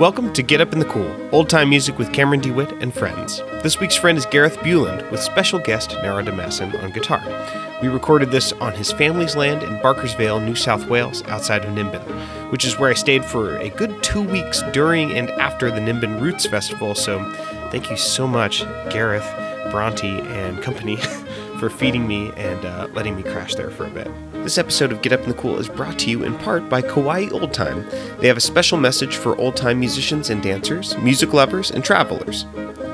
Welcome to Get Up in the Cool, old time music with Cameron DeWitt and friends. This week's friend is Gareth Buland with special guest Nara Damasin on guitar. We recorded this on his family's land in Barker's Vale, New South Wales, outside of Nimbin, which is where I stayed for a good two weeks during and after the Nimbin Roots Festival. So thank you so much, Gareth, Bronte, and company. for feeding me and uh, letting me crash there for a bit. This episode of Get Up in the Cool is brought to you in part by Kauai Old Time. They have a special message for old time musicians and dancers, music lovers, and travelers.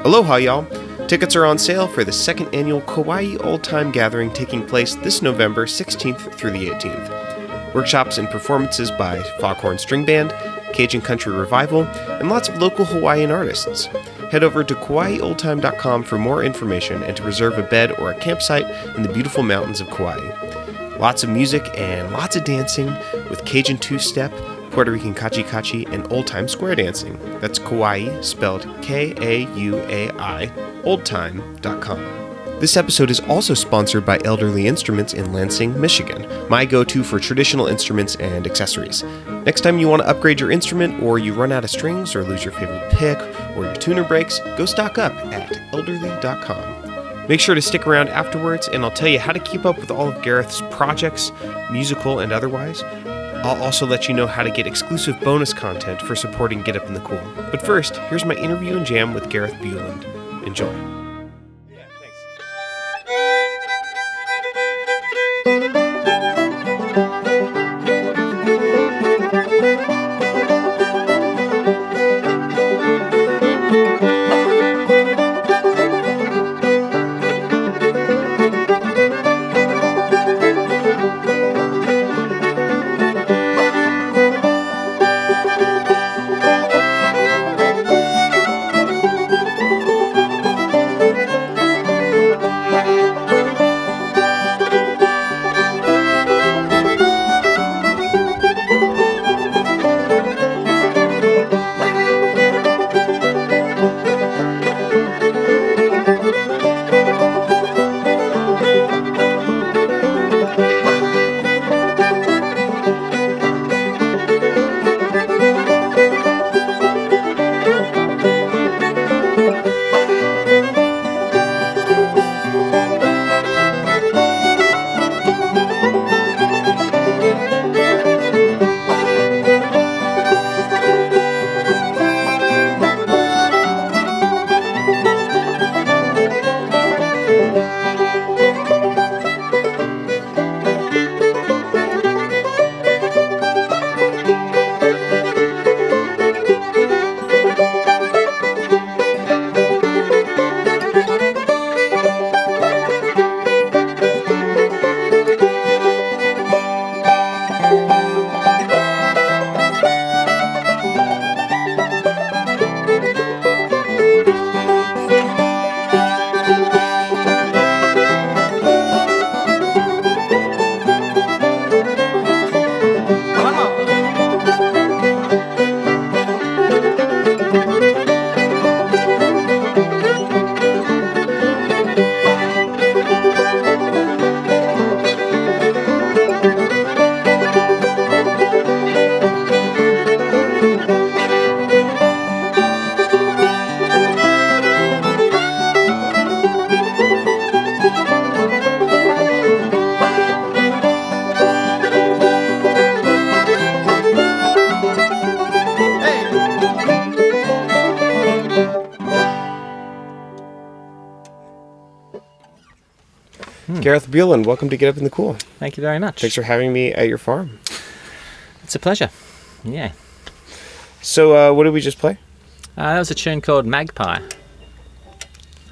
Aloha, y'all! Tickets are on sale for the second annual Kauai Old Time Gathering taking place this November 16th through the 18th. Workshops and performances by Foghorn String Band, Cajun Country Revival, and lots of local Hawaiian artists. Head over to KauaiOldTime.com for more information and to reserve a bed or a campsite in the beautiful mountains of Kauai. Lots of music and lots of dancing with Cajun two step, Puerto Rican kachi kachi, and old time square dancing. That's Kauai, spelled K A U A I, oldtime.com. This episode is also sponsored by Elderly Instruments in Lansing, Michigan, my go to for traditional instruments and accessories. Next time you want to upgrade your instrument, or you run out of strings, or lose your favorite pick, or your tuner breaks, go stock up at elderly.com. Make sure to stick around afterwards, and I'll tell you how to keep up with all of Gareth's projects, musical and otherwise. I'll also let you know how to get exclusive bonus content for supporting Get Up in the Cool. But first, here's my interview and jam with Gareth Buland. Enjoy. Gareth welcome to Get Up in the Cool. Thank you very much. Thanks for having me at your farm. It's a pleasure. Yeah. So, uh, what did we just play? Uh, that was a tune called Magpie.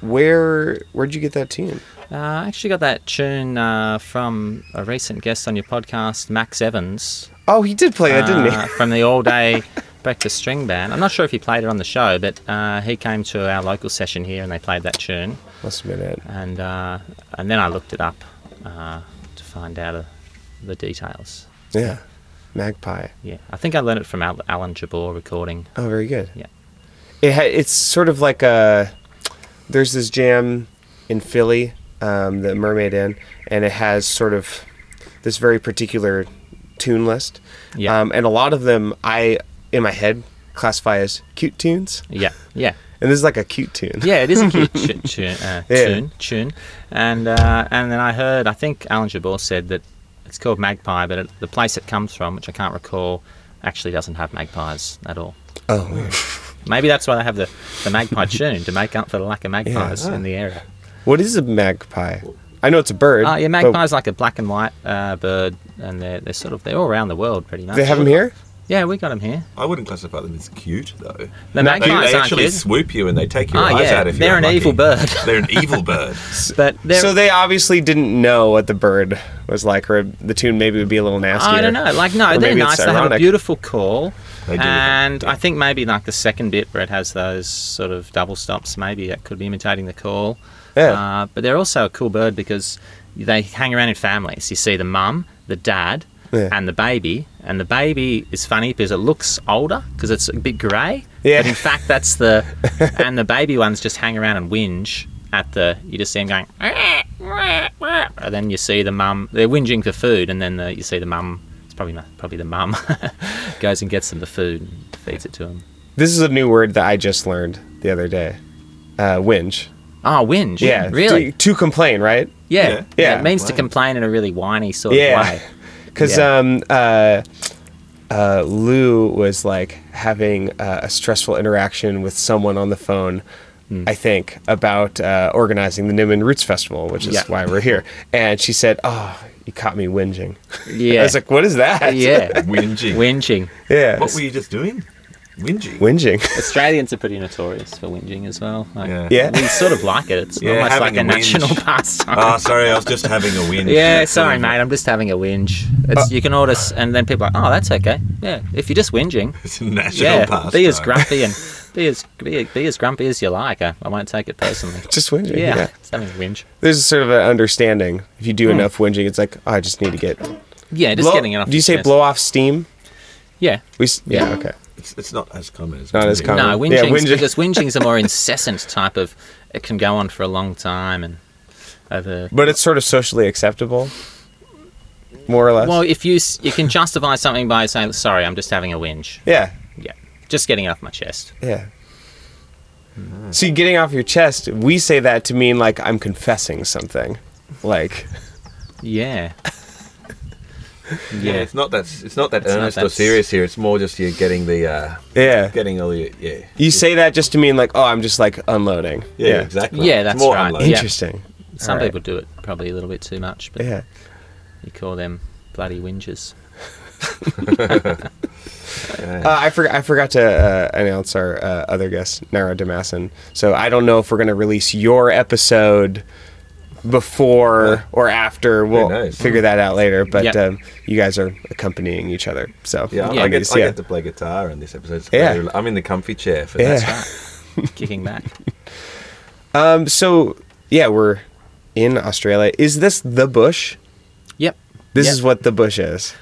Where Where'd you get that tune? Uh, I actually got that tune uh, from a recent guest on your podcast, Max Evans. Oh, he did play that, didn't he? uh, from the All Day Breakfast String Band. I'm not sure if he played it on the show, but uh, he came to our local session here and they played that tune. Must have been it. And uh, and then I looked it up uh, to find out uh, the details. Yeah. Magpie. Yeah, I think I learned it from Al- Alan Jabbour recording. Oh, very good. Yeah. It ha- it's sort of like a. There's this jam in Philly, um, the Mermaid Inn, and it has sort of this very particular tune list. Yeah. Um, and a lot of them, I in my head classify as cute tunes, Yeah, yeah. And this is like a cute tune. Yeah, it is a cute tu- tune, uh, Yeah. tune, tune. And uh, and then I heard, I think Alan Jabbour said that it's called Magpie, but it, the place it comes from, which I can't recall, actually doesn't have magpies at all. Oh, weird. Maybe that's why they have the, the magpie tune to make up for the lack of magpies Yeah. in the area. what is a magpie? I know it's a bird. Oh, yeah, but magpie's like a black and white uh, bird, and they're, they're sort of they're all around the world pretty much. They have them here. Yeah, we got them here. I wouldn't classify them as cute though. The They- They, magpies they aren't actually cute. swoop you and they take your Oh, eyes yeah, out if they're you're an unlucky. evil bird. They're an evil bird. But So they obviously didn't know what the bird was like, or the tune maybe would be a little nastier. I don't know. Like, no, they're nice. They have a beautiful call. They do. and I think maybe like the second bit where it has those sort of double stops, maybe that could be imitating the call. Yeah. Uh, but they're also a cool bird because they hang around in families. You see the mum, the dad, Yeah. and the baby. And the baby is funny because it looks older because it's a bit grey. Yeah. But in fact, that's the. and the baby ones just hang around and whinge at the. You just see them going. And then you see the mum. They're whinging for food, and then the, you see the mum. It's probably ma- probably the mum goes and gets them the food and feeds it to them. This is a new word that I just learned the other day. Uh, whinge. Oh, whinge. Yeah. Really? To, to complain, right? Yeah. Yeah. Yeah. It means to complain in a really whiny sort of Yeah. way. Because Yeah. um, uh, uh, Lou was like having uh, a stressful interaction with someone on the phone. Hmm. I think about uh, organizing the Nimbin Roots Festival, which is Yeah. why we're here. And she said, "Oh, you caught me whinging." Yeah. I was like, "What is that?" yeah. Whinging. Whinging. yeah. What were you just doing? Whinging. Whinging. Australians are pretty notorious for whinging as well. Like, Yeah. Yeah. We sort of like it. It's Yeah, almost like a, a national pastime. Oh, sorry, I was just having a whinge. yeah, That's sorry, mate. I'm just having a whinge. It's, you can order, s- and then people are like, oh, that's okay. Yeah, if you're just whinging, It's a national yeah, pastime. be as grumpy and be as be, be as grumpy as you like. I, I won't take it personally. Just whinging. Yeah, Yeah. just having a whinge. There's sort of an understanding. If you do hmm. enough whinging, it's like, oh, I just need to get. Yeah, just blow- getting it off. Do you say chest. blow off steam? Yeah. We. s- Yeah. Okay. It's, it's not as common as Not as whinging. common. No, whinging yeah, whinging. because whinging's a more incessant type of. It can go on for a long time and over. But it's sort of socially acceptable, more or less. Well, if you you can justify something by saying, "Sorry, I'm just having a whinge." yeah. Yeah, just getting it off my chest. Yeah. See, getting off your chest, we say that to mean like I'm confessing something. Like, Yeah. Yeah, Yeah. it's not that it's not that It's not that or serious here. It's more just you're getting the uh, yeah. getting all your yeah. You say that just to mean like, oh, I'm just like unloading. Yeah, exactly. Yeah, It's that's more right. unloading. Yeah. Interesting. Some All right. people do it probably a little bit too much, but Yeah. you call them bloody whinges. Uh, I forgot. I forgot to uh, announce our uh, other guest, Nara Damasin. So I don't know if we're going to release your episode before or after. We'll knows? figure that out later. But Yep. um, you guys are accompanying each other. So Yeah, Yeah. I, get, I get to play guitar in this episode. Yeah. I'm in the comfy chair for Yeah. that. Kicking back. Um. So yeah, we're in Australia. Is this the bush? Yep. This Yep. is what the bush is.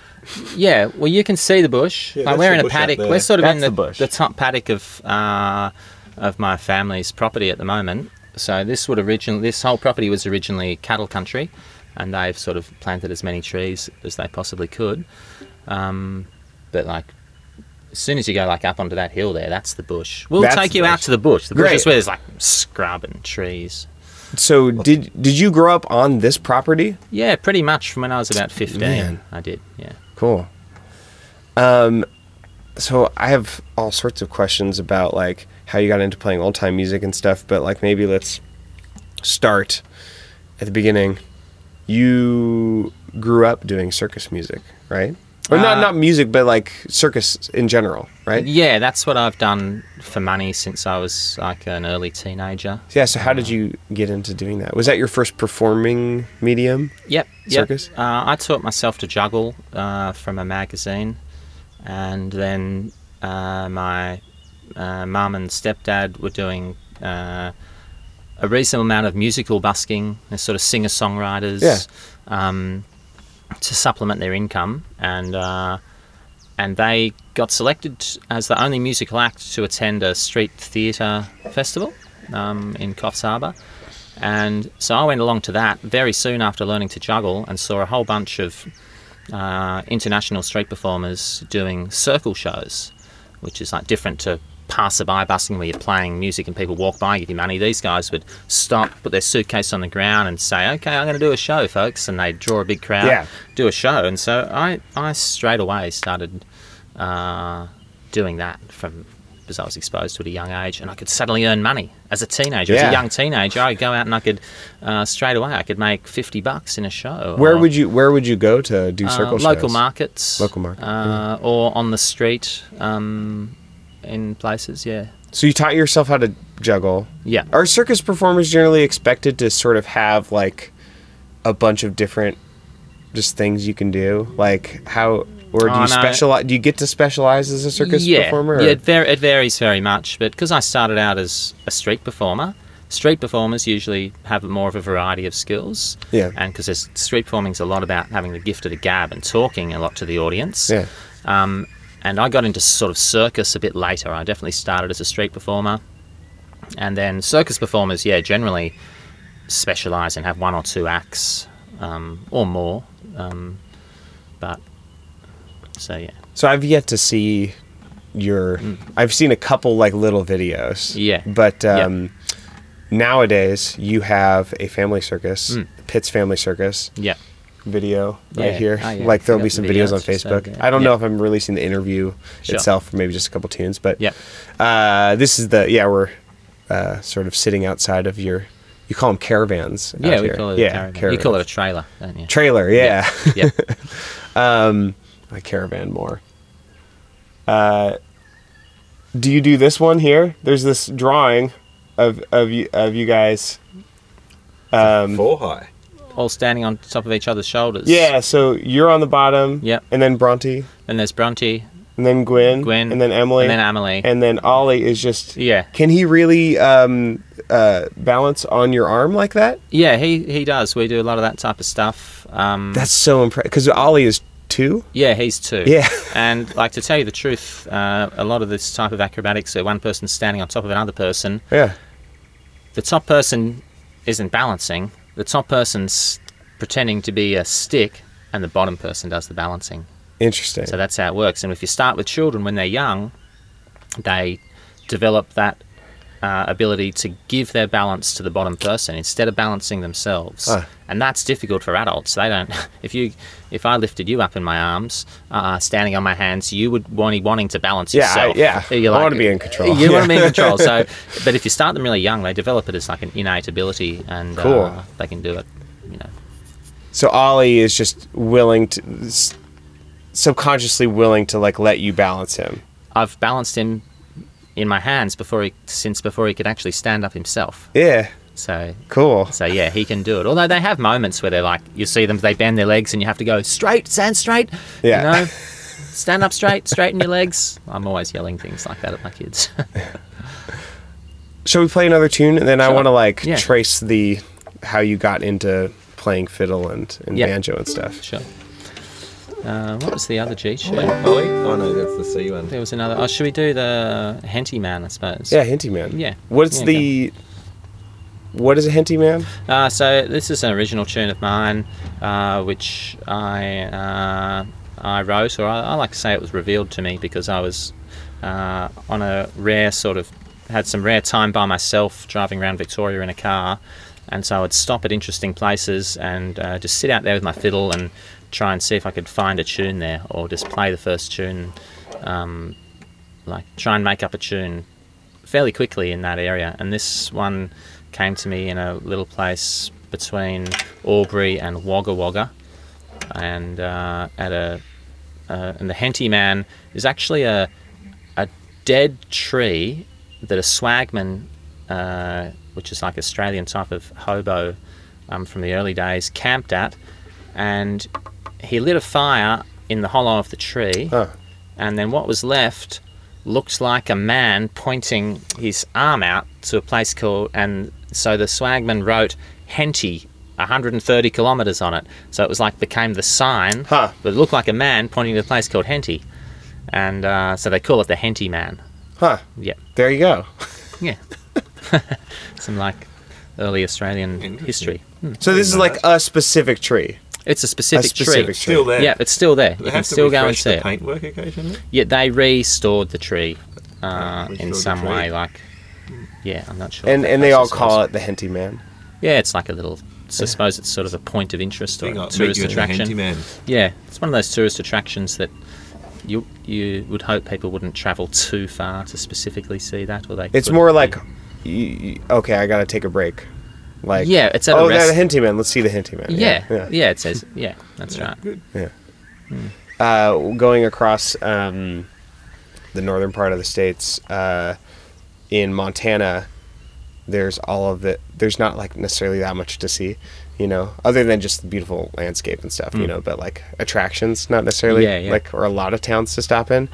Yeah, well, you can see the bush. Yeah, like that's we're in a paddock. We're sort of in the, the bush. the top paddock of uh, of my family's property at the moment. So this would originally, this whole property was originally cattle country, and they've sort of planted as many trees as they possibly could. Um, but like, as soon as you go like up onto that hill there, that's the bush. We'll That's take the you out bush. to the bush. The bush Great. is where there's like scrub and trees. So did did you grow up on this property? Yeah, pretty much from when I was about fifteen. Man. I did. Yeah. Cool. Um, so I have all sorts of questions about like how you got into playing old time music and stuff, but like maybe let's start at the beginning. You grew up doing circus music, right? Or not Uh, not music, but like circus in general, right? Yeah, that's what I've done for money since I was like an early teenager. Yeah. So how did you get into doing that? Was that your first performing medium? Yep. yep. Circus? Uh, I taught myself to juggle uh, from a magazine, and then uh, my uh, mum and stepdad were doing uh, a reasonable amount of musical busking. They're sort of singer songwriters. Yeah. Um, to supplement their income, and uh, and they got selected as the only musical act to attend a street theatre festival um, in Coffs Harbour. And so I went along to that very soon after learning to juggle and saw a whole bunch of uh, international street performers doing circle shows which is like different to passerby busking where you're playing music and people walk by and give you money. These guys would stop, put their suitcase on the ground and say, okay, I'm going to do a show, folks. And they'd draw a big crowd, Yeah. do a show. And so I, I straight away started uh, doing that from because I was exposed to it at a young age and I could suddenly earn money as a teenager. As a young teenager, I'd go out and I could uh, straight away I could make 50 bucks in a show. Where or- would you Where would you go to do uh, local shows? markets, Local market, uh, or on the street um, in places. Yeah, So you taught yourself how to juggle. yeah. Are circus performers generally expected to sort of have like a bunch of different just things you can do? Like how or do Oh, you no. specialize? Do you get to specialize as a circus yeah, performer? or- yeah. It, var- it varies very much, but because I started out as a street performer. Street performers usually have more of a variety of skills, Yeah. and because street performing's a lot about having the gift of the gab and talking a lot to the audience. Yeah. Um, and I got into sort of circus a bit later. I definitely started as a street performer. And then circus performers, yeah, generally specialise and have one or two acts um, or more. Um, but, so yeah. So I've yet to see your. I've seen a couple like little videos. Mm. Yeah. But Yeah. um, nowadays you have a family circus, Mm. Pitt's Family Circus Yeah. Video right here. Oh, yeah. Like there'll be some video. videos on It's so Facebook. I don't know if I'm releasing the interview Sure. itself, or maybe just a couple tunes. But Yeah. uh, this is the yeah we're uh, sort of sitting outside of your. You call them caravans. Yeah, we here. call it yeah, a caravan. You call it a trailer, don't you? trailer. Yeah. yeah. um, a caravan more. Uh, do you do this one here? There's this drawing of of you of you guys. Um, Four high. All standing on top of each other's shoulders. yeah, so you're on the bottom. Yep. And then Bronte, Then there's Bronte, and then Gwen, Gwen, and then Emily, and then Amelie. and then Ollie is just. yeah. Can he really um, uh, balance on your arm like that? Yeah, he, he does. We do a lot of that type of stuff. Um, That's so impressive. Because Ollie is two. Yeah, he's two. Yeah. and like to tell you the truth, uh, a lot of this type of acrobatics, where one person's standing on top of another person, Yeah. the top person isn't balancing. The top person's pretending to be a stick, and the bottom person does the balancing. Interesting. So that's how it works. And if you start with children when they're young, they develop that uh, ability to give their balance to the bottom person instead of balancing themselves. Ah. And that's difficult for adults. They don't. If you, if I lifted you up in my arms, uh, standing on my hands, you would want wanting to balance Yeah, I- yourself. yeah. You're I wanna be in control. You want to be in control. So, but if you start them really young, they develop it as like an innate ability, and Cool. uh, they can do it. You know. So Ollie is just willing to, subconsciously willing to like let you balance him. I've balanced him in my hands before he since before he could actually stand up himself. Yeah, So cool. so yeah, he can do it. Although they have moments where they're like you see them they bend their legs and you have to go straight, stand straight. Yeah. You know? Stand up straight, straighten your legs. I'm always yelling things like that at my kids. Shall we play another tune, and then I want to like Yeah. trace the how you got into playing fiddle and, and Yeah. banjo and stuff. sure. Uh, what was the other G tune? Ollie? Oh no, that's the C one. There was another. Oh, should we do the Henty Man? I suppose. Yeah, Henty Man. Yeah. What's Yeah, the what is a Henty Man? Uh, so this is an original tune of mine, uh, which I uh, I wrote, or I, I like to say it was revealed to me because I was uh, on a rare sort of had some rare time by myself driving around Victoria in a car, and so I would stop at interesting places and uh, just sit out there with my fiddle and try and see if I could find a tune there, or just play the first tune, um, like try and make up a tune fairly quickly in that area. And this one came to me in a little place between Albury and Wagga Wagga, and uh, at a uh, and the Henty Man is actually a a dead tree that a swagman, uh, which is like Australian type of hobo um, from the early days, camped at, and he lit a fire in the hollow of the tree Huh. and then what was left looked like a man pointing his arm out to a place called and so the swagman wrote henty 130 kilometers on it so it was like became the sign Huh. but it looked like a man pointing to a place called henty and uh, so they call it the henty man Huh. yeah There you go. yeah some like early australian history Hmm. So this is like a specific tree. It's a specific, specific tree. Still there. Yeah, it's still there. They You have can to still go and see the it. paintwork occasionally. Yeah, they restored the tree uh, restored in some tree. way. Like, yeah, I'm not sure. and and they all call it the Henty Man. Yeah, it's like a little. I suppose it's sort of a point of interest or a tourist you the attraction. handyman. Yeah, it's one of those tourist attractions that you you would hope people wouldn't travel too far to specifically see that, or they. It's more be- like, y- y- okay, I gotta take a break. Like, Yeah, it's at a oh, rest- that Henty Man. Let's see the Henty Man. Yeah, yeah. yeah, It says yeah. That's right. Good. uh, going across um, the northern part of the states uh, in Montana, there's all of it. There's not like necessarily that much to see, you know, other than just the beautiful landscape and stuff, you know. But like attractions, not necessarily Hmm. Yeah, yeah. like or a lot of towns to stop in.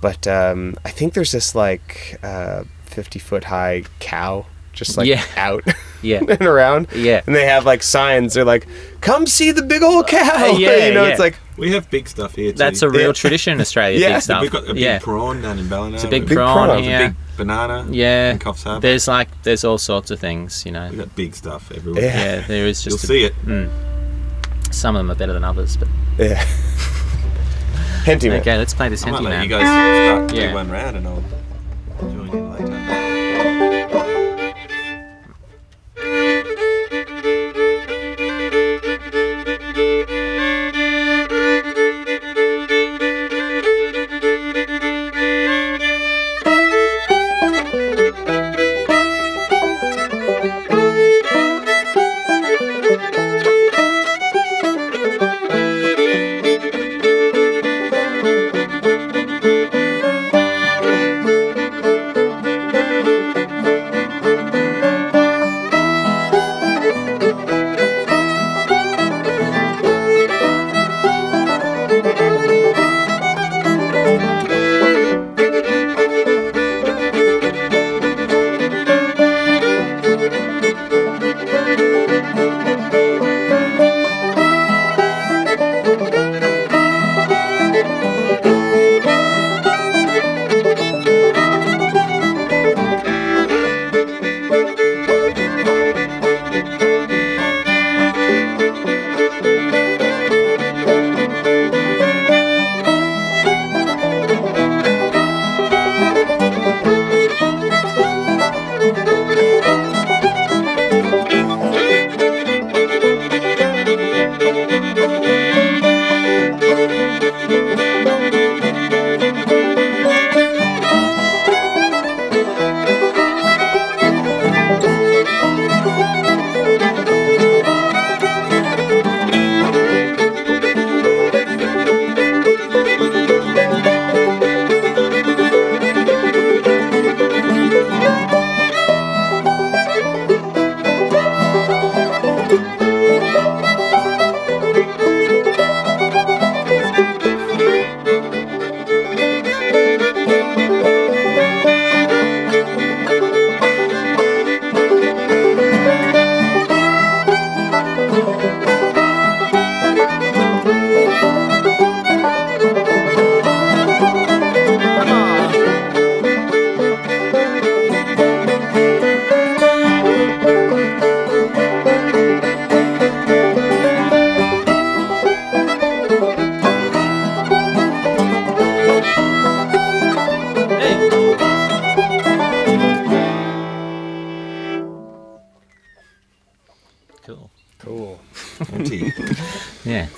But um, I think there's this like uh, 50 foot high cow just like Yeah. out Yeah. and around. Yeah. and they have like signs. They're like, "Come see the big old cow." Uh, yeah, you know, yeah. it's like We have big stuff here too. That's a real Yeah. tradition in Australia. Yeah. big stuff. We've got a big yeah, prawn down in Ballina. it's a big, Big prawn prawn. here. Big banana. yeah, In Coffs Harbour. there's like there's all sorts of things. You know. We've got big stuff everywhere. Yeah. Yeah, there is You'll a- see it. Hmm. some of them are better than others, but yeah. Henty Man. okay, let's play this I might Henty let man. you guys start Yeah. do one round and I'll join in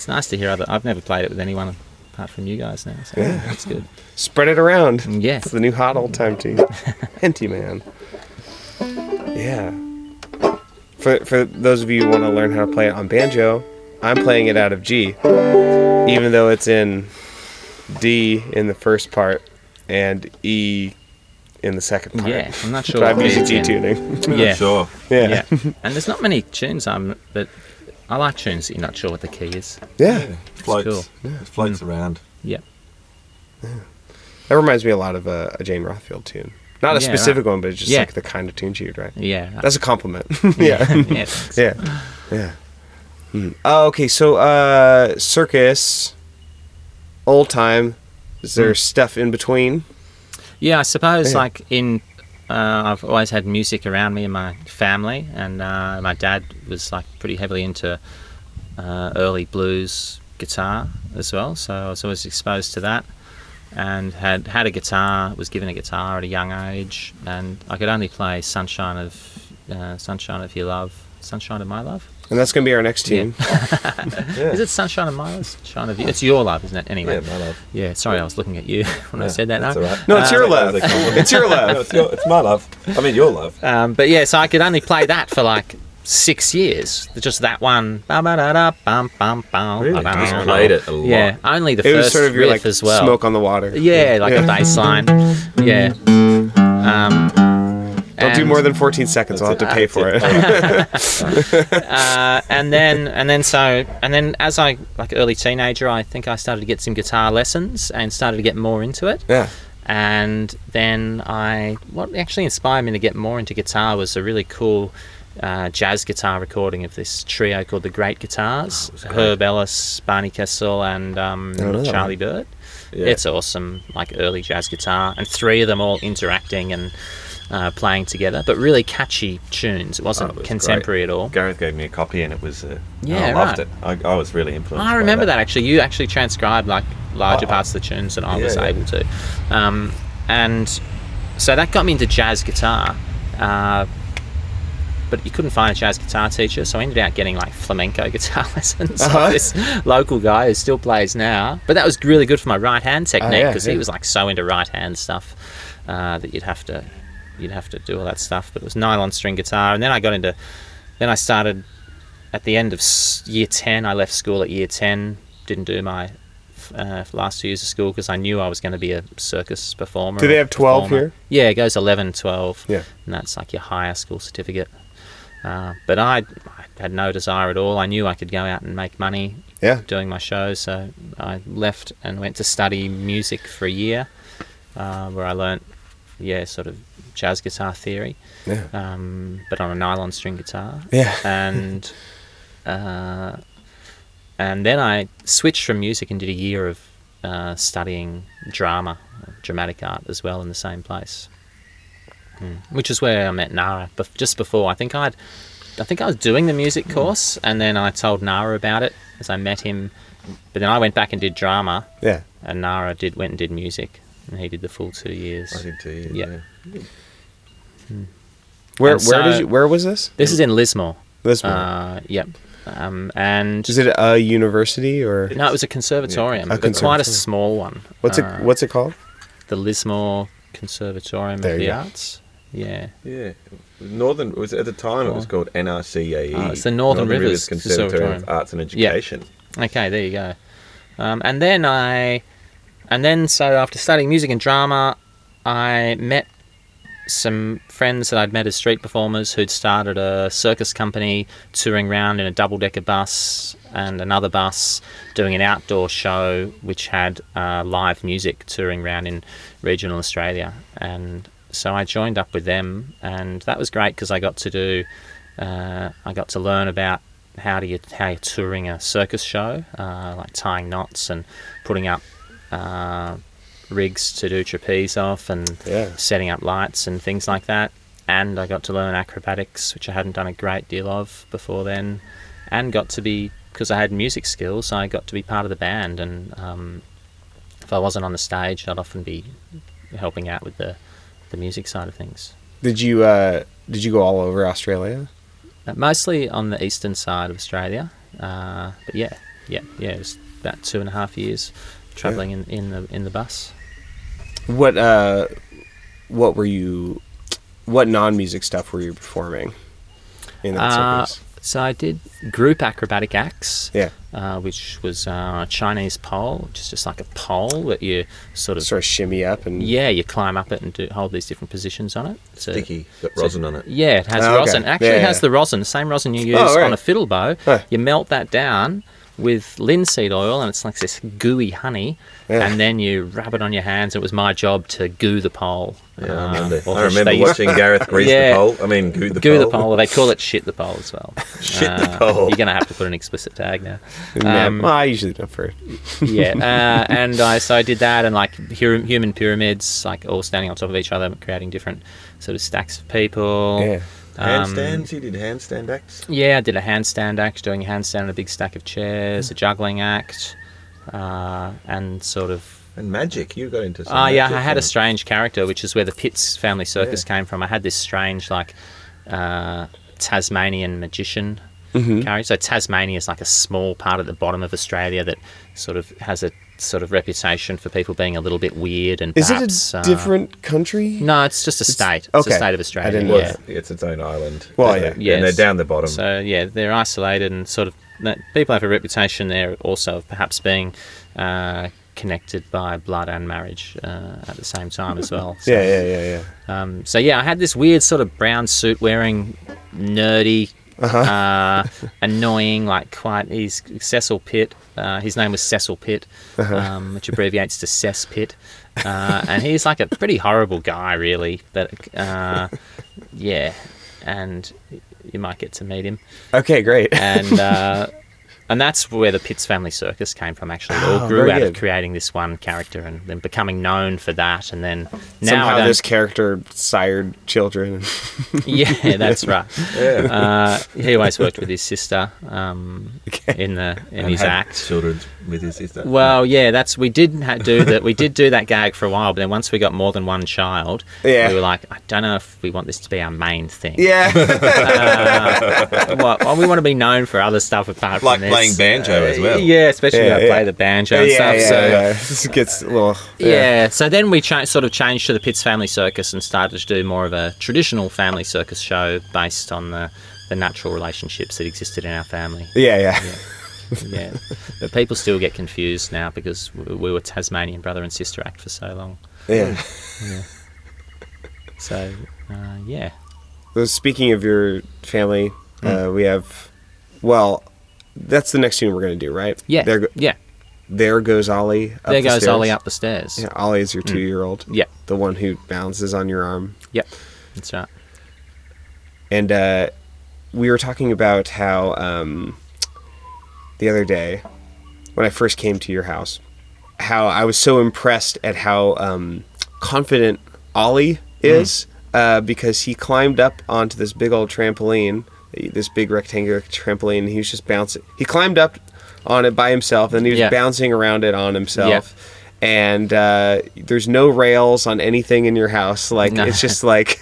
it's nice to hear other. I've never played it with anyone apart from you guys now, so that's good. Spread it around. Yeah. It's the new hot old time tune. Henty Man. Yeah. For, for those of you who want to learn how to play it on banjo, I'm playing it out of G, even though it's in D in the first part and E in the second part. Yeah, I'm not sure. But I'm what using key G it's in. tuning. Yeah. Sure. Yeah. Yeah, Yeah. and there's not many tunes. Um, but I like tunes that you're not sure what the key is. Yeah. Floats. cool. It floats around. Yeah. That reminds me a lot of uh, a Jane Rothfield tune. Not a Yeah, specific one, but it's just Yeah. like the kind of tune she would write. Yeah. That's a compliment. yeah. yeah. Yeah. Yeah. Hmm. Oh, okay. So, uh, circus, old time. Is there Hmm. stuff in between? Yeah, I suppose Yeah. like in uh, I've always had music around me in my family, and uh, my dad was like pretty heavily into uh, early blues guitar as well. So I was always exposed to that, and had had a guitar. Was given a guitar at a young age, and I could only play "Sunshine of uh, Sunshine of Your Love," "Sunshine of My Love." And that's going to be our next team. Yeah. Is it "Sunshine of Miles? Love"? "Sunshine of You"? It's your love, isn't it? Anyway. Yeah, my love. Yeah, sorry, I was looking at you when I said that. that's no? all right. No, it's Uh, your love. was a compliment. It's your No, love. it's, your, it's my love. I mean, your love. Um, but yeah, so I could only play that for like six years. Just that one. Ba-ba-da-da, bum, bum, bum, Really? ba-da-da. Just played it a lot. Yeah, only the It was first sort of your riff like as well. smoke on the water. Yeah, like a bass line. Yeah. Um, Don't do more than 14 seconds. I'll have to pay for it. uh, and then and then so and then as I like early teenager, I think I started to get some guitar lessons and started to get more into it. yeah. and then I what actually inspired me to get more into guitar was a really cool uh, jazz guitar recording of this trio called the Great Guitars, great. Herb Ellis, Barney Kessel, and um, I don't know that Charlie. Byrd. Yeah. It's awesome, like early jazz guitar, and three of them all interacting and uh, playing together, but really catchy tunes. It wasn't Oh, it was contemporary at all. Gareth gave me a copy and it was. Uh, Yeah, I loved right. it. I, I was really influenced. I remember that. actually. You actually transcribed like larger Oh, parts of the tunes than I yeah, was yeah. able to, um, and so that got me into jazz guitar. Uh, but you couldn't find a jazz guitar teacher, so I ended up getting like flamenco guitar lessons. Uh-huh. this local guy who still plays now. But that was really good for my right hand technique Oh, yeah, because yeah. he was like so into right hand stuff uh, that you'd have to you'd have to do all that stuff. But it was nylon string guitar, and then I got into then I started at the end of year 10 i left school at year 10 didn't do my uh, last two years of school because i knew i was going to be a circus performer Do they have 12 performer. here? yeah it goes 11 12 Yeah. and that's like your higher school certificate uh, but I, I had no desire at all i knew i could go out and make money Yeah. doing my shows so i left and went to study music for a year uh, where i learnt yeah sort of jazz guitar theory Yeah. um, but on a nylon string guitar Yeah. and uh, and then I switched from music and did a year of uh, studying drama, dramatic art as well in the same place, Hmm. which is where I met Nara. But just before, I think I'd, I think I was doing the music course, and then I told Nara about it as I met him. But then I went back and did drama, Yeah. and Nara did went and did music, and he did the full two years. I did too. Yeah. Yeah. Where And where did you where was this? This is in Lismore. Lismore. Uh, yep. Um, and is it a university or No, it was a conservatorium, A but quite a small one. what's it Uh, what's it called? The Lismore Conservatorium There of the go. Arts. Yeah. Yeah. Northern was at the time it was called NRCAE. Oh, it's the Northern Rivers Conservatorium of Arts and Yeah. Education. Okay, there you go. Um, and then I, and then so after studying music and drama, I met some friends that I'd met as street performers who'd started a circus company touring around in a double decker bus and another bus doing an outdoor show which had uh, live music touring around in regional Australia. And so I joined up with them, and that was great because I got to do, uh, I got to learn about how do you how you're touring a circus show, uh, like tying knots and putting up uh, rigs to do trapeze off and Yeah. setting up lights and things like that. And I got to learn acrobatics, which I hadn't done a great deal of before then, and got to be because I had music skills. I got to be part of the band, and um, if I wasn't on the stage, I'd often be helping out with the the music side of things. Did you uh did you go all over Australia? Uh, mostly on the eastern side of Australia, uh, but yeah, yeah, yeah. It was about two and a half years traveling in, in the in the bus. What uh what were you what non-music stuff were you performing in that Uh, circus? so I did group acrobatic acts, Yeah. uh, which was uh, Chinese pole, which is just like a pole that you sort of Sort of shimmy up and yeah, you climb up it and do, hold these different positions on it. So, Sticky, got so- rosin on it. Yeah, it has Oh, okay. rosin. Actually, Yeah, it has yeah. the rosin, the same rosin you use Oh, right. on a fiddle bow. Huh. You melt that down with linseed oil, and it's like this gooey honey. Yeah. And then you rub it on your hands. It was my job to goo the pole. Yeah, I Uh, remember. or I they remember used- watching Gareth grease Yeah. the pole. I mean, goo the Goo pole. the pole. Well, they call it shit the pole as well. Shit the Uh, pole. You're going to have to put an explicit tag now. Um, well, I usually don't for it. yeah, uh, and I so I did that, and like hu- human pyramids, like all standing on top of each other, creating different sort of stacks of people. Yeah. Um, Handstands. He did handstand acts. Yeah, I did a handstand act, doing a handstand on a big stack of chairs, a juggling act, uh, and sort of. And magic. You got into. Some Oh yeah, I had a strange character, which is where the Pitts family circus Yeah. came from. I had this strange, like, uh, Tasmanian magician Mm-hmm. character. So Tasmania is like a small part at the bottom of Australia that sort of has a sort of reputation for people being a little bit weird and Is perhaps, it a uh, different country? no, it's just a state. It's okay. a state of I Australia. didn't Well, yeah. it's, it's its own island. Well, Uh, yeah. And they're down the bottom. So yeah, they're isolated and sort of that- people have a reputation there also of perhaps being uh, connected by blood and marriage uh, at the same time as well. So, Yeah, yeah, yeah, yeah. Um, so yeah, I had this weird sort of brown suit wearing, nerdy, Uh-huh. uh, annoying, like quite. He's Cecil Pitt. Uh, his name was Cecil Pitt, Uh-huh. um, which abbreviates to Cess Pitt. Uh, and he's like a pretty horrible guy, really. But uh, yeah, and you might get to meet him Okay, great. and uh, and that's where the Pitts Family Circus came from. Actually, it all Oh, grew very out of creating this one character and then becoming known for that. And then now Somehow this character sired children. yeah, that's right. yeah. Uh, he always worked with his sister um, in the in And his had act. Children with his sister. Well, yeah, that's we did ha- do that. We did do that gag for a while, but then once we got more than one child, Yeah. we were like, I don't know if we want this to be our main thing. yeah. Uh, well, well, we want to be known for other stuff apart Like from playing this. banjo as well. Yeah, especially Yeah, when I play the banjo and yeah, stuff. yeah, so yeah. This gets a little. yeah. so then we cha- sort of changed to the Pitts Family Circus and started to do more of a traditional family circus show based on the, the natural relationships that existed in our family. Yeah, yeah. Yeah, but people still get confused now because we were Tasmanian brother and sister act for so long. yeah. yeah. So uh, yeah, So speaking of your family, Mm. uh, we have. Well, that's the next tune we're going to do, right? yeah, There, go- yeah. there goes Ollie. Up There the goes stairs. Ollie up the stairs. Yeah, Ollie is your two-year-old. Yeah, The one who bounces on your arm. yep, that's right. And uh, we were talking about how um, the other day, when I first came to your house, how I was so impressed at how um, confident Ollie is uh, because he climbed up onto this big old trampoline, this big rectangular trampoline, and he was just bouncing. He climbed up on it by himself, and he was Yeah. bouncing around it on himself. And uh, there's no rails on anything in your house. Like No. it's just like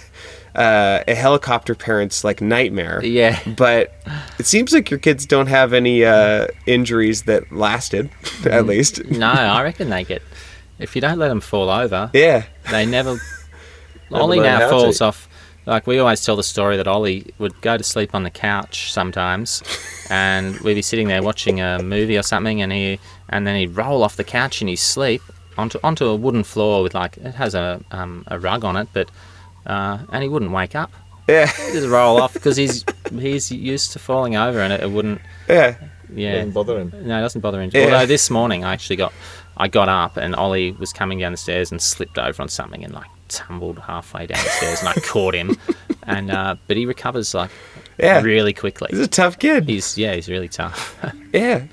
uh, a helicopter parent's like nightmare. Yeah. But it seems like your kids don't have any uh, injuries that lasted, Mm. at least. No, I reckon they get. If you don't let them fall over, Yeah. they never. Only now falls to. off. Like we always tell the story that Ollie would go to sleep on the couch sometimes, and we'd be sitting there watching a movie or something, and he and then he'd roll off the couch in his sleep onto onto a wooden floor with like it has a um, a rug on it, but uh, and he wouldn't wake up. Yeah. He'd just roll off because he's he's used to falling over, and it, it wouldn't. Yeah. Yeah, Doesn't bother him. no, it doesn't bother him. Yeah. Although this morning I actually got, I got up and Ollie was coming down the stairs and slipped over on something and like tumbled halfway down the stairs and I caught him, and uh, but he recovers like Yeah. really quickly. He's a tough kid. He's yeah, he's really tough. Yeah.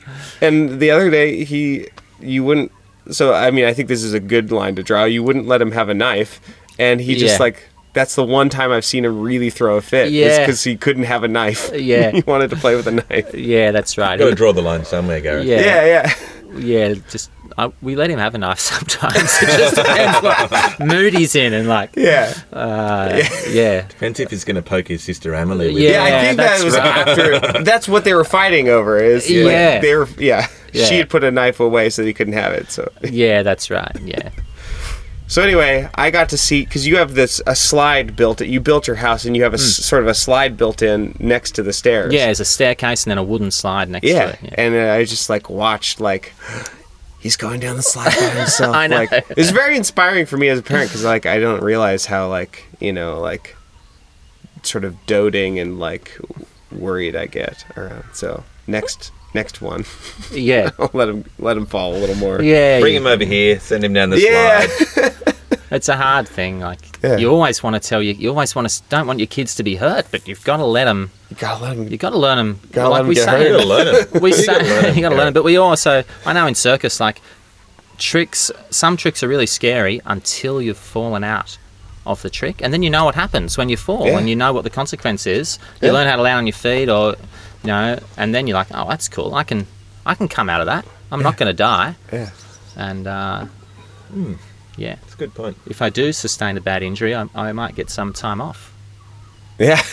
And the other day, he, you wouldn't. So I mean, I think this is a good line to draw. You wouldn't let him have a knife, and he just Yeah. like. That's the one time I've seen him really throw a fit. Yeah. because he couldn't have a knife. Yeah. he wanted to play with a knife. yeah, that's right. Got to draw the line somewhere, Gareth. Yeah. Yeah, yeah. yeah, just I, we let him have a knife sometimes. it just depends what mood he's in and like Yeah. uh, yeah. Depends if he's going to poke his sister Emily with Yeah. Yeah, I think that was right. after. That's what they were fighting over. Is like, Yeah. they were. Yeah. Yeah. she had put a knife away so that he couldn't have it. So, Yeah, that's right. Yeah. so anyway, I got to see because you have this a slide built. You built your house and you have a s- sort of a slide built in next to the stairs. Hmm. Yeah, there's a staircase and then a wooden slide next Yeah, to it. Yeah. and uh, I just like watched like he's going down the slide by himself. I know. Like it's very inspiring for me as a parent because like I don't realize how like you know like sort of doting and like worried I get around. So next next one, yeah. Let him let him fall a little more. Yeah. Bring you- him over here, send him down the Yeah. slide. It's a hard thing. Like Yeah. you always want to tell you, you always want to don't want your kids to be hurt, but you've got to let them. Go. You gotta let him. You got to learn them. Gotta like let 'em we say. You got to learn it. we You say gotta learn it, you got to learn Gareth. it. But we also, I know in circus, like tricks. Some tricks are really scary until you've fallen out. of the trick, and then you know what happens when you fall, Yeah. and you know what the consequence is. You Yeah. learn how to land on your feet, or you know, and then you're like, oh, that's cool. I can, I can come out of that. I'm not going to die, Yeah. and uh, yeah, It's a good point. if I do sustain a bad injury, I, I might get some time off. Yeah.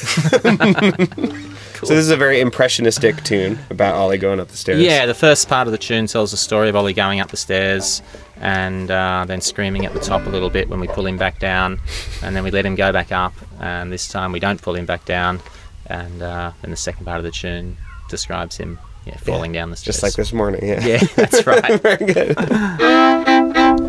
So this is a very impressionistic tune about Ollie going up the stairs. Yeah, the first part of the tune tells the story of Ollie going up the stairs and uh, then screaming at the top a little bit when we pull him back down, and then we let him go back up, and this time we don't pull him back down, and uh, then the second part of the tune describes him yeah, falling down the stairs. Just like this morning. Yeah. Yeah, that's right. very good.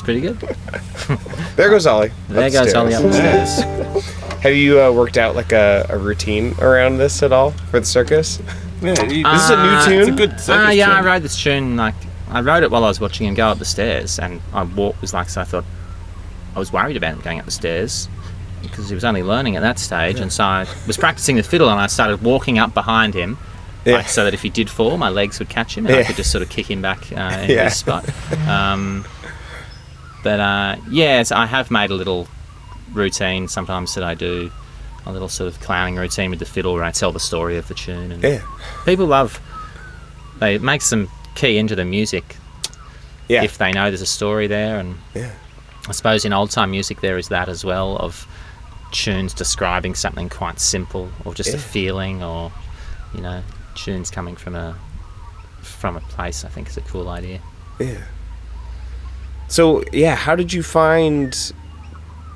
that's pretty good. There goes Ollie. There up goes. Ollie up the stairs. Have you uh, worked out like a, a routine around this at all for the circus? Yeah, you- This is a new Uh, tune. It's a good circus Ah, yeah, I tune. wrote this tune like I wrote it while I was watching him go up the stairs, and I walked was like so I thought I was worried about him going up the stairs because he was only learning at that stage, and so I was practicing the fiddle, and I started walking up behind him. Yeah. Like, so that if he did fall, my legs would catch him, and I could just sort of kick him back uh, in Yeah. his spot. Um, but uh, yes, I have made a little routine sometimes that I do, a little sort of clowning routine with the fiddle where I tell the story of the tune, and Yeah. people love. They it makes them key into the music Yeah. if they know there's a story there, and Yeah. I suppose in old time music there is that as well of tunes describing something quite simple or just a feeling or you know tunes coming from a from a place. I think is a cool idea. Yeah. So yeah, how did you find?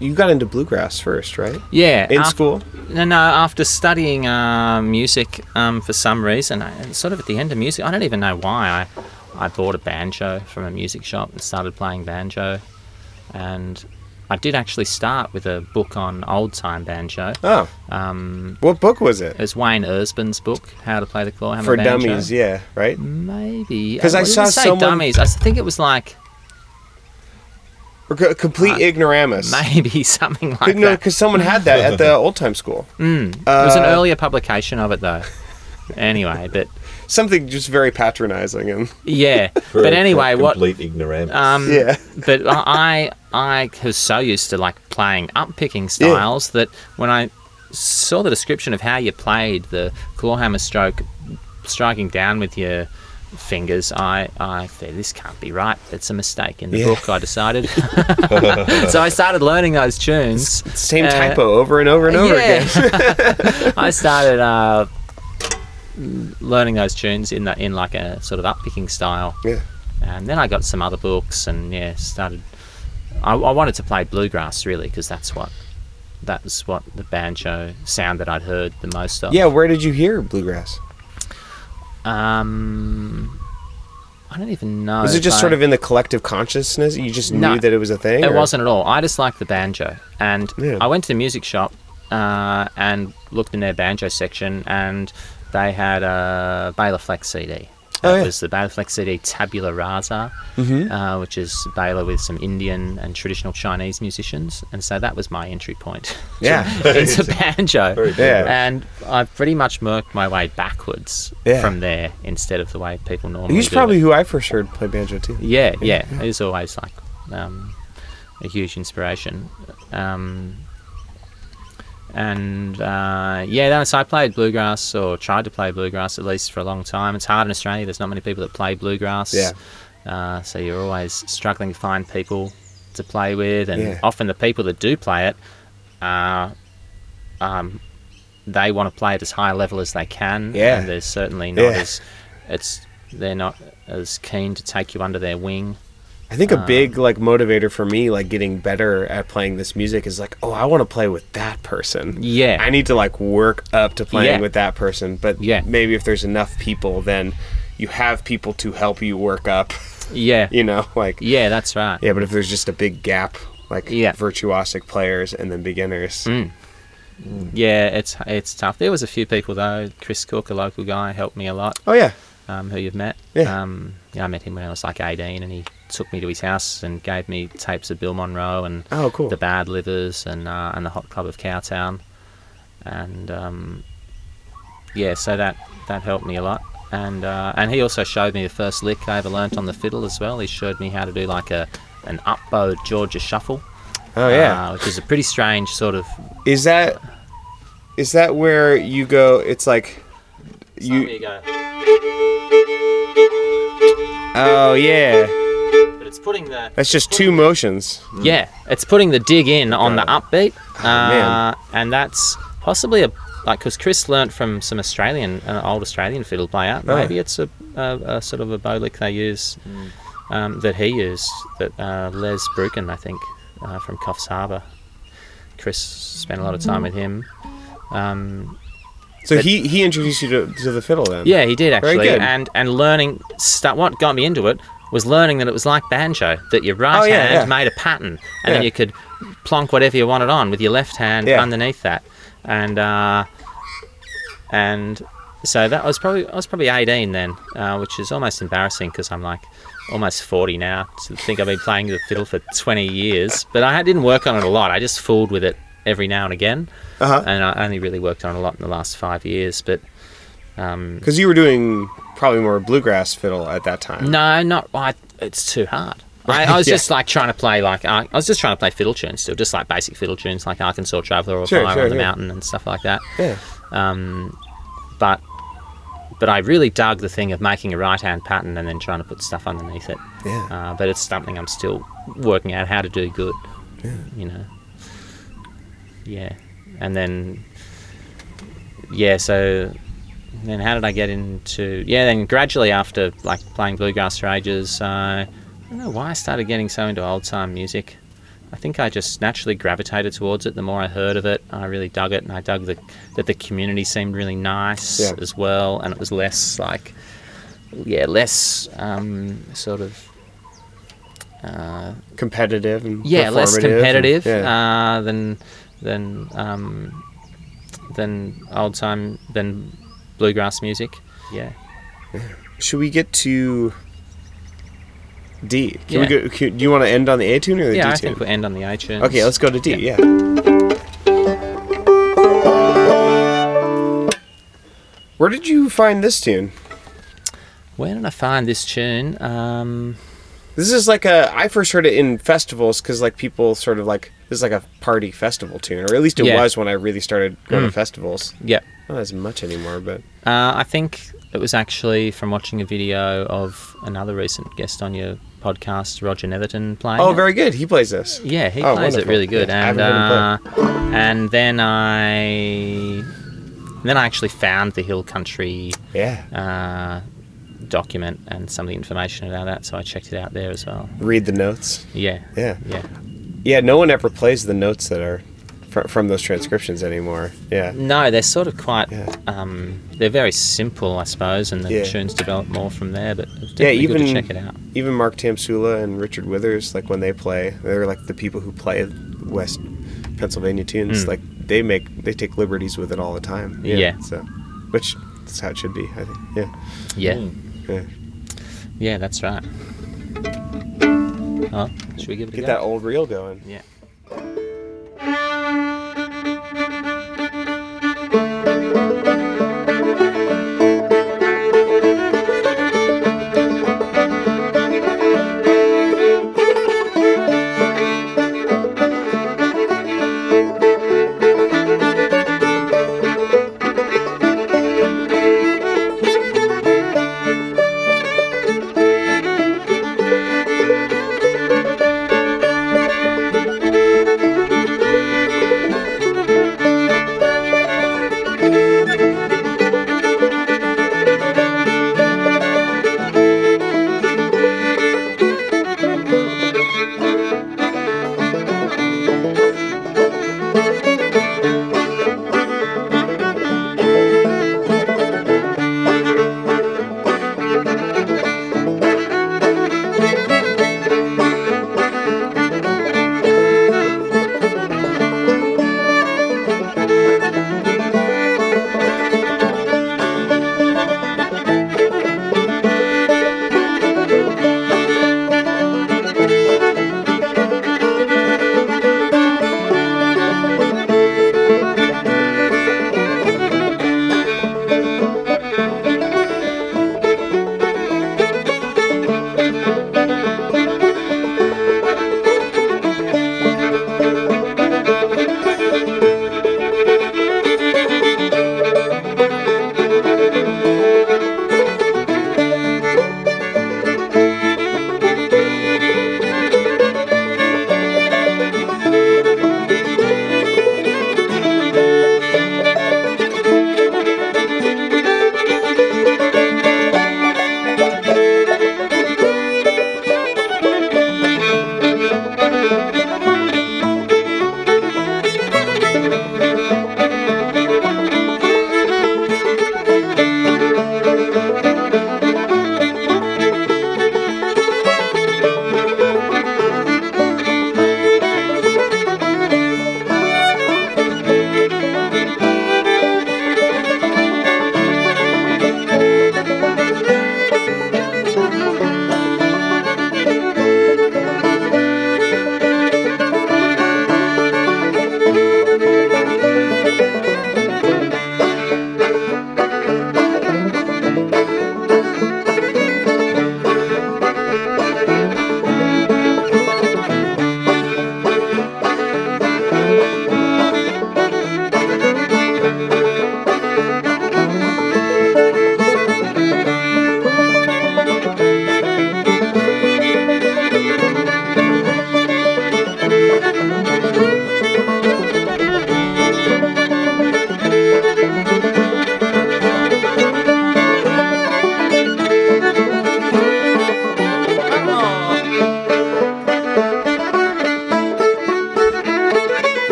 You got into bluegrass first, right? Yeah, In school. No, no. After studying uh, music um, for some reason, I, and sort of at the end of music, I don't even know why. I I bought a banjo from a music shop and started playing banjo, and I did actually start with a book on old time banjo. Oh, Um, what book was it? it was Wayne Erbsen's book, How to Play the Clawhammer For Banjo. dummies, yeah, right. Maybe 'Cause I it saw someone- dummies. I think it was like Or co- complete Uh, ignoramus. maybe something like no, that. because someone had that at the old time school. Mm. it was an Uh, earlier publication of it though. Anyway, but Something just very patronizing and yeah. For- but for anyway, what Complete ignoramus. Um, Yeah. but I I was so used to like playing up picking styles that when I saw the description of how you played the clawhammer stroke, striking down with your fingers, I I thought this can't be right. It's a mistake in the Yeah. book. I decided. so I started learning those tunes. same Uh, typo over and over and over yeah. again. I started uh, learning those tunes in the, in like a sort of up picking style Yeah. and then I got some other books and yeah started I, I wanted to play bluegrass really because that's what that was what the banjo sound that I'd heard the most of Yeah, where did you hear bluegrass? Um I don't even know. Was it just sort of in the collective consciousness? You just No, knew that it was a thing? It or- wasn't at all. I just liked the banjo, and Yeah. I went to the music shop uh, and looked in their banjo section, and they had a Béla Fleck CD. Oh, it yeah. was the Béla CD Tabula Rasa, Mhm. uh, which is Béla with some Indian and traditional Chinese musicians, and so that was my entry point Yeah. into banjo. Yeah. And I've pretty much worked my way backwards Yeah. from there instead of the way people normally He's probably it. who I first heard play banjo too. Yeah, yeah. It was always like um, a huge inspiration. Um, and uh, yeah, I played bluegrass or tried to play bluegrass at least for a long time. It's hard in Australia. There's not many people that play bluegrass. Yeah. Uh, so you're always struggling to find people to play with, and Yeah. often the people that do play it, uh, um, they want to play it as high a level as they can. Yeah. And there's certainly not Yeah. as it's they're not as keen to take you under their wing. I think a Uh, big like motivator for me, like getting better at playing this music, is like, oh, I want to play with that person. Yeah. I need to like work up to playing Yeah. with that person. But Yeah. maybe if there's enough people, then you have people to help you work up. Yeah. You know, like Yeah, that's right. yeah. But if there's just a big gap, like Yeah. virtuosic players and then beginners. Mm. Yeah, it's it's tough. There was a few people though. Chris Cook, a local guy, helped me a lot. Oh yeah, Um, who you've met? Yeah. Um, yeah, I met him when I was like 18, and he took me to his house and gave me tapes of Bill Monroe and Oh, cool. the Bad Livers and uh, and the Hot Club of Cowtown, and um, yeah, so that that helped me a lot. And uh, and he also showed me the first lick I ever learnt on the fiddle as well. He showed me how to do like a an upbowed Georgia shuffle. oh yeah. uh, which is a pretty strange sort of is that is that where you go? It's like you. go. Oh yeah. But it's putting the That's just two motions. yeah, it's putting the dig in on the upbeat, uh, man. and that's possibly a like because Chris learnt from some Australian, an old Australian fiddle player. Oh. Maybe it's a, a, a sort of a bow lick they use um, that he used that uh, Les Brucken, I think, uh, from Coffs Harbour. Chris spent a lot of time with him. Um, So But- he he introduced you to, to the fiddle then. Yeah, he did Very actually, good. and and learning what got me into it was learning that it was like banjo that your right Oh, yeah, hand yeah. made a pattern, and then you could plonk whatever you wanted on with your left hand Yeah. underneath that, and uh, and so that was probably I was probably 18 then, uh, which is almost embarrassing because I'm like almost 40 now. To think I've been playing the fiddle for 20 years, but I didn't work on it a lot. I just fooled with it every now and again, Uh-huh. and I only really worked on a lot in the last five years, but. Um, Because you were doing probably more bluegrass fiddle at that time. No, not. I, it's too hard. I, I was Yeah. just like trying to play like I, I was just trying to play fiddle tunes still, just like basic fiddle tunes like Arkansas Traveller or Sure, Fire sure, on the yeah. Mountain and stuff like that. Yeah. Um, but but I really dug the thing of making a right hand pattern and then trying to put stuff underneath it. Yeah. Uh, but it's something I'm still working out how to do good. Yeah. You know. Yeah, and then yeah, so then how did I get into yeah? Then gradually after like playing bluegrass for ages, uh, I don't know why I started getting so into old time music. I think I just naturally gravitated towards it. The more I heard of it, I really dug it, and I dug the, that the community seemed really nice Yeah. as well, and it was less like, yeah, less um, sort of uh, Competitive and yeah, less performative and- competitive yeah. uh, than than um, than old time than bluegrass music. Yeah, Should we get to D? Can Yeah. we go, can, do you want to end on the A tune or the yeah. D I tune? think we'll end on the A tune. Okay, let's go to D. Yeah. Where did you find this tune? Where did I find this tune? Um, This is like a. I first heard it in festivals because like people sort of like this is like a party festival tune, or at least it Yeah. was when I really started going to Mm. festivals. yeah, Not as much anymore, but uh, I think it was actually from watching a video of another recent guest on your podcast, Roger Netherton, playing. oh, it. very good. He plays this. Yeah, he Oh, plays it really good, Yeah, and uh, and then I then I actually found the Hill Country Yeah. uh, document and some of the information about that, so I checked it out there as well. Read the notes. Yeah, Yeah. yeah, Yeah. No one ever plays the notes that are fr- from those transcriptions anymore. Yeah. No, they're sort of quite. Yeah. Um, they're very simple, I suppose, and the Yeah. tunes develop more from there. But Yeah, even to check it out. even Mark Tamsula and Richard Withers, like when they play, they're like the people who play West Pennsylvania tunes. Mm. Like they make they take liberties with it all the time. Yeah. So, which that's how it should be. I think. Yeah. Yeah. Yeah. yeah, that's right. Oh, should we give it a Get go? that old reel going. Yeah.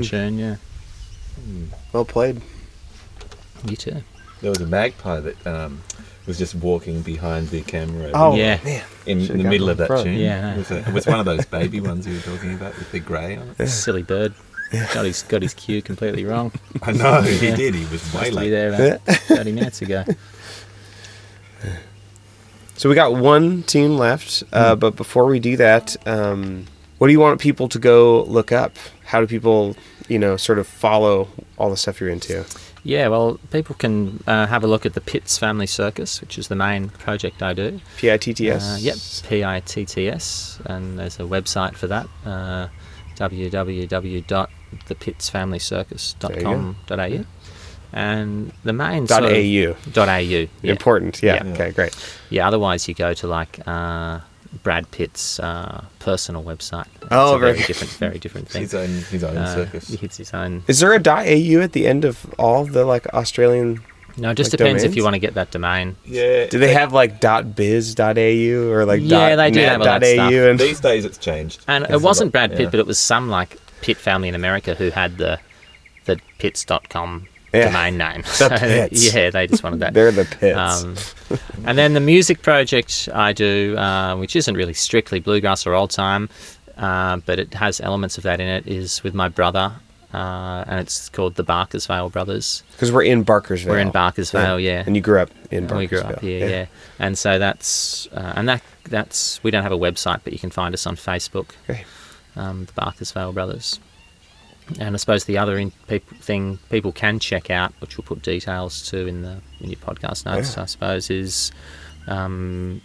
Is a Pretty nice fun tune. tune, yeah. Well played. You too. There was a magpie that um, was just walking behind the camera Oh Yeah. man. in should've the middle of that front. tune. Yeah. It was, a, it was one of those baby ones you were talking about with the grey on it. Silly bird. Yeah. Got his got his cue completely wrong. I know, he did. He was way late. there about thirty minutes ago. So we got one tune left, uh, Hmm. but before we do that, um, what do you want people to go look up? How do people, you know, sort of follow all the stuff you're into? Yeah, well, people can uh, have a look at the Pitts Family Circus, which is the main project I do. P I T T S. Uh, yep, P I T T S, and there's a website for that. Uh, www.thepittsfamilycircus.com.au. And the main Dot sort of- au. Yeah. Important. Yeah. Yeah. Okay. Great. Yeah, otherwise you go to like uh, Brad Pitt's uh, personal website. It's Oh, a very very- different, very different thing. His own, his own Uh, circus. It's his own. Is there a .au at the end of all the like Australian? No, it just like depends if you want to get that domain. Yeah. Do they have like .biz, .au, or like Yeah, they do net, have all that dot stuff. .au? And These days it's changed. And it wasn't lot- Brad Pitt, yeah. but it was some like Pitt family in America who had the the Pitts.com Yeah. domain name. The yeah, they just wanted that. they're the pits. Um, and then the music project I do, uh, which isn't really strictly bluegrass or old time, uh, but it has elements of that in it, is with my brother, uh, and it's called the Barkersvale Brothers. Because we're in Barkersville. We're in Barkersvale, yeah. And you grew up in Barkersville. we grew up here, yeah. And so that's uh, and that that's we don't have a website, but you can find us on Facebook, Okay. um, the Barkersvale Brothers. And I suppose the other thing people can check out, which we'll put details to in the in your podcast notes, Yeah. I suppose, is um,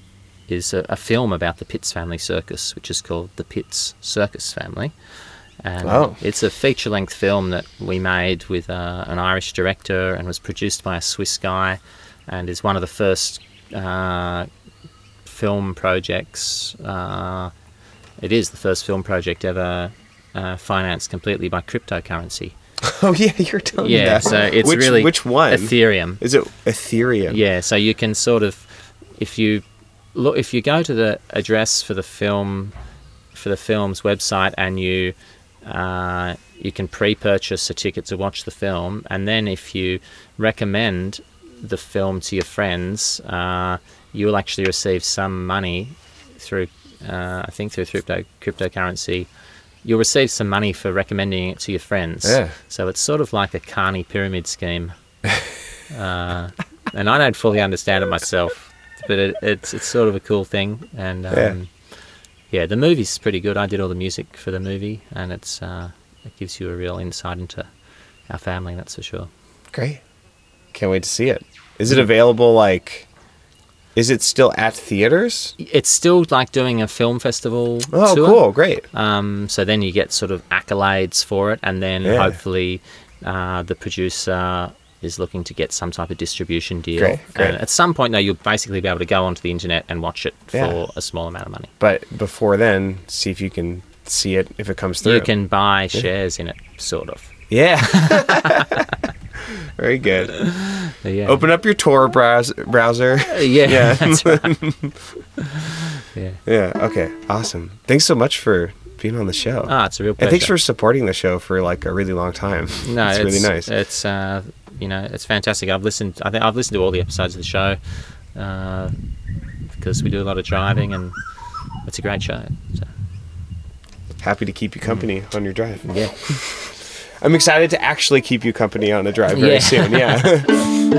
is a, a film about the Pitts Family Circus, which is called The Pitts Circus Family. And Oh. it's a feature length film that we made with uh, an Irish director and was produced by a Swiss guy and is one of the first uh, film projects. Uh, it is the first film project ever uh, financed completely by cryptocurrency. Oh yeah, you're telling me Yeah, so it's which, really which one? Ethereum. Is it Ethereum? Yeah, so you can sort of, if you look, if you go to the address for the film, for the film's website, and you uh, you can pre-purchase a ticket to watch the film, and then if you recommend the film to your friends, uh, you will actually receive some money through, uh, I think through crypto cryptocurrency. You'll receive some money for recommending it to your friends. Yeah. So it's sort of like a Carney pyramid scheme. uh, and I don't fully understand it myself, but it, it's it's sort of a cool thing. And um, Yeah. yeah. the movie's pretty good. I did all the music for the movie, and it's uh, it gives you a real insight into our family. That's for sure. Great. Can't wait to see it. Is it available? Like, is it still at theaters? It's still like doing a film festival. Oh, tour. cool. Great. Um, so then you get sort of accolades for it, and then Yeah. hopefully uh, the producer is looking to get some type of distribution deal. Great, great. And at some point, though, you'll basically be able to go onto the internet and watch it for Yeah. a small amount of money. But before then, see if you can see it if it comes through. You can buy shares in it, sort of. Yeah. Very good. Yeah. Open up your Tor browser. browser. Yeah, Yeah. that's right. yeah. Yeah. Okay. Awesome. Thanks so much for being on the show. Ah, it's a real pleasure. and thanks for supporting the show for like a really long time. No, it's, really nice. It's uh, you know, it's fantastic. I've listened. I think I've listened to all the episodes of the show uh, because we do a lot of driving, and it's a great show. So, Happy to keep you company on your drive. yeah. I'm excited to actually keep you company on a drive very Yeah. soon. Yeah.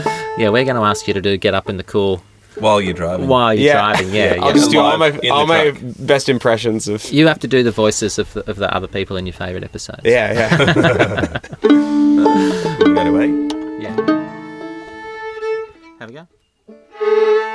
Yeah, we're going to ask you to do get up in the cool While you're driving. while you're yeah. driving. Yeah, I'll yeah. just do all my all my best impressions of. You have to do the voices of the, of the other people in your favorite episodes. Yeah. Yeah. Right away. Yeah. Have a go.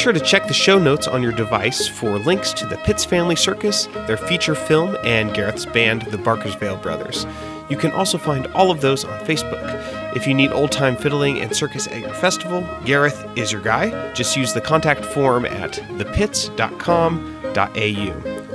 Sure to check the show notes on your device for links to the Pitts Family Circus, their feature film, and Gareth's band, the Barkersvale Brothers. You can also find all of those on Facebook. If you need old time fiddling and circus at your festival, Gareth is your guy. Just use the contact form at thepits.com.au.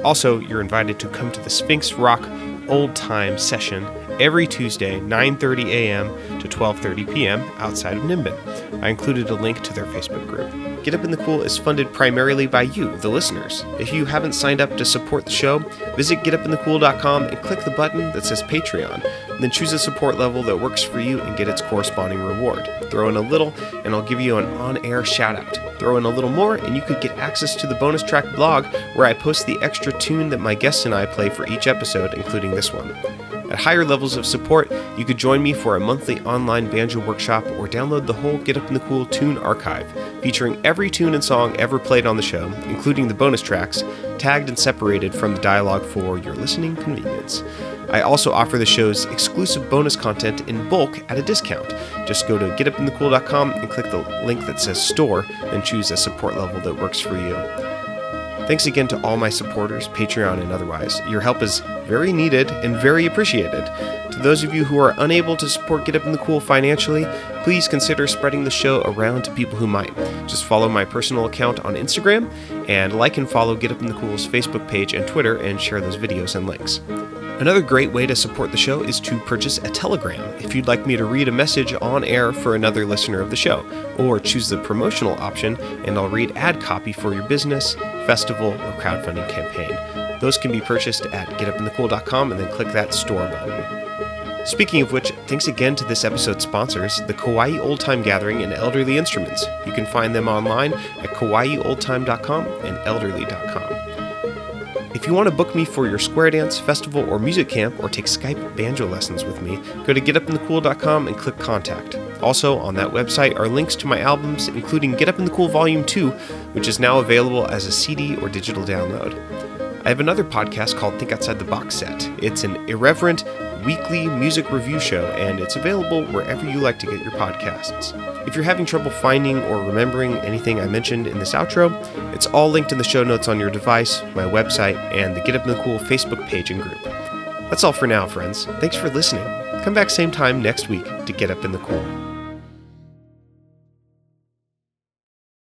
Also, you're invited to come to the Sphinx Rock Old Time session every Tuesday, 9:30 a.m. to 12:30 p.m. outside of Nimbin. I included a link to their Facebook group. Get Up in the Cool is funded primarily by you, the listeners. If you haven't signed up to support the show, visit getupinthecool.com and click the button that says Patreon. Then choose a support level that works for you and get its corresponding reward. Throw in a little, and I'll give you an on air shout out. Throw in a little more, and you could get access to the bonus track blog where I post the extra tune that my guests and I play for each episode, including this one. At higher levels of support, you could join me for a monthly online banjo workshop or download the whole Get Up in the Cool tune archive, featuring every tune and song ever played on the show, including the bonus tracks, tagged and separated from the dialogue for your listening convenience. I also offer the show's exclusive bonus content in bulk at a discount. Just go to getupinthecool.com and click the link that says store, then choose a support level that works for you. Thanks again to all my supporters, Patreon and otherwise. Your help is very needed and very appreciated. To those of you who are unable to support Get Up in the Cool financially, please consider spreading the show around to people who might. Just follow my personal account on Instagram and like and follow Get Up in the Cool's Facebook page and Twitter and share those videos and links. Another great way to support the show is to purchase a telegram if you'd like me to read a message on air for another listener of the show, or choose the promotional option and I'll read ad copy for your business, festival, or crowdfunding campaign. Those can be purchased at getupinthecool.com and then click that store button. Speaking of which, thanks again to this episode's sponsors, the Kauai Old Time Gathering and Elderly Instruments. You can find them online at kauaioldtime.com and elderly.com. If you want to book me for your square dance, festival, or music camp, or take Skype banjo lessons with me, go to getupinthecool.com and click contact. Also, on that website are links to my albums, including Get Up in the Cool Volume 2, which is now available as a CD or digital download. I have another podcast called Think Outside the Box Set. It's an irreverent weekly music review show, and it's available wherever you like to get your podcasts. If you're having trouble finding or remembering anything I mentioned in this outro, it's all linked in the show notes on your device, my website, and the Get Up in the Cool Facebook page and group. That's all for now, friends. Thanks for listening. Come back same time next week to Get Up in the Cool.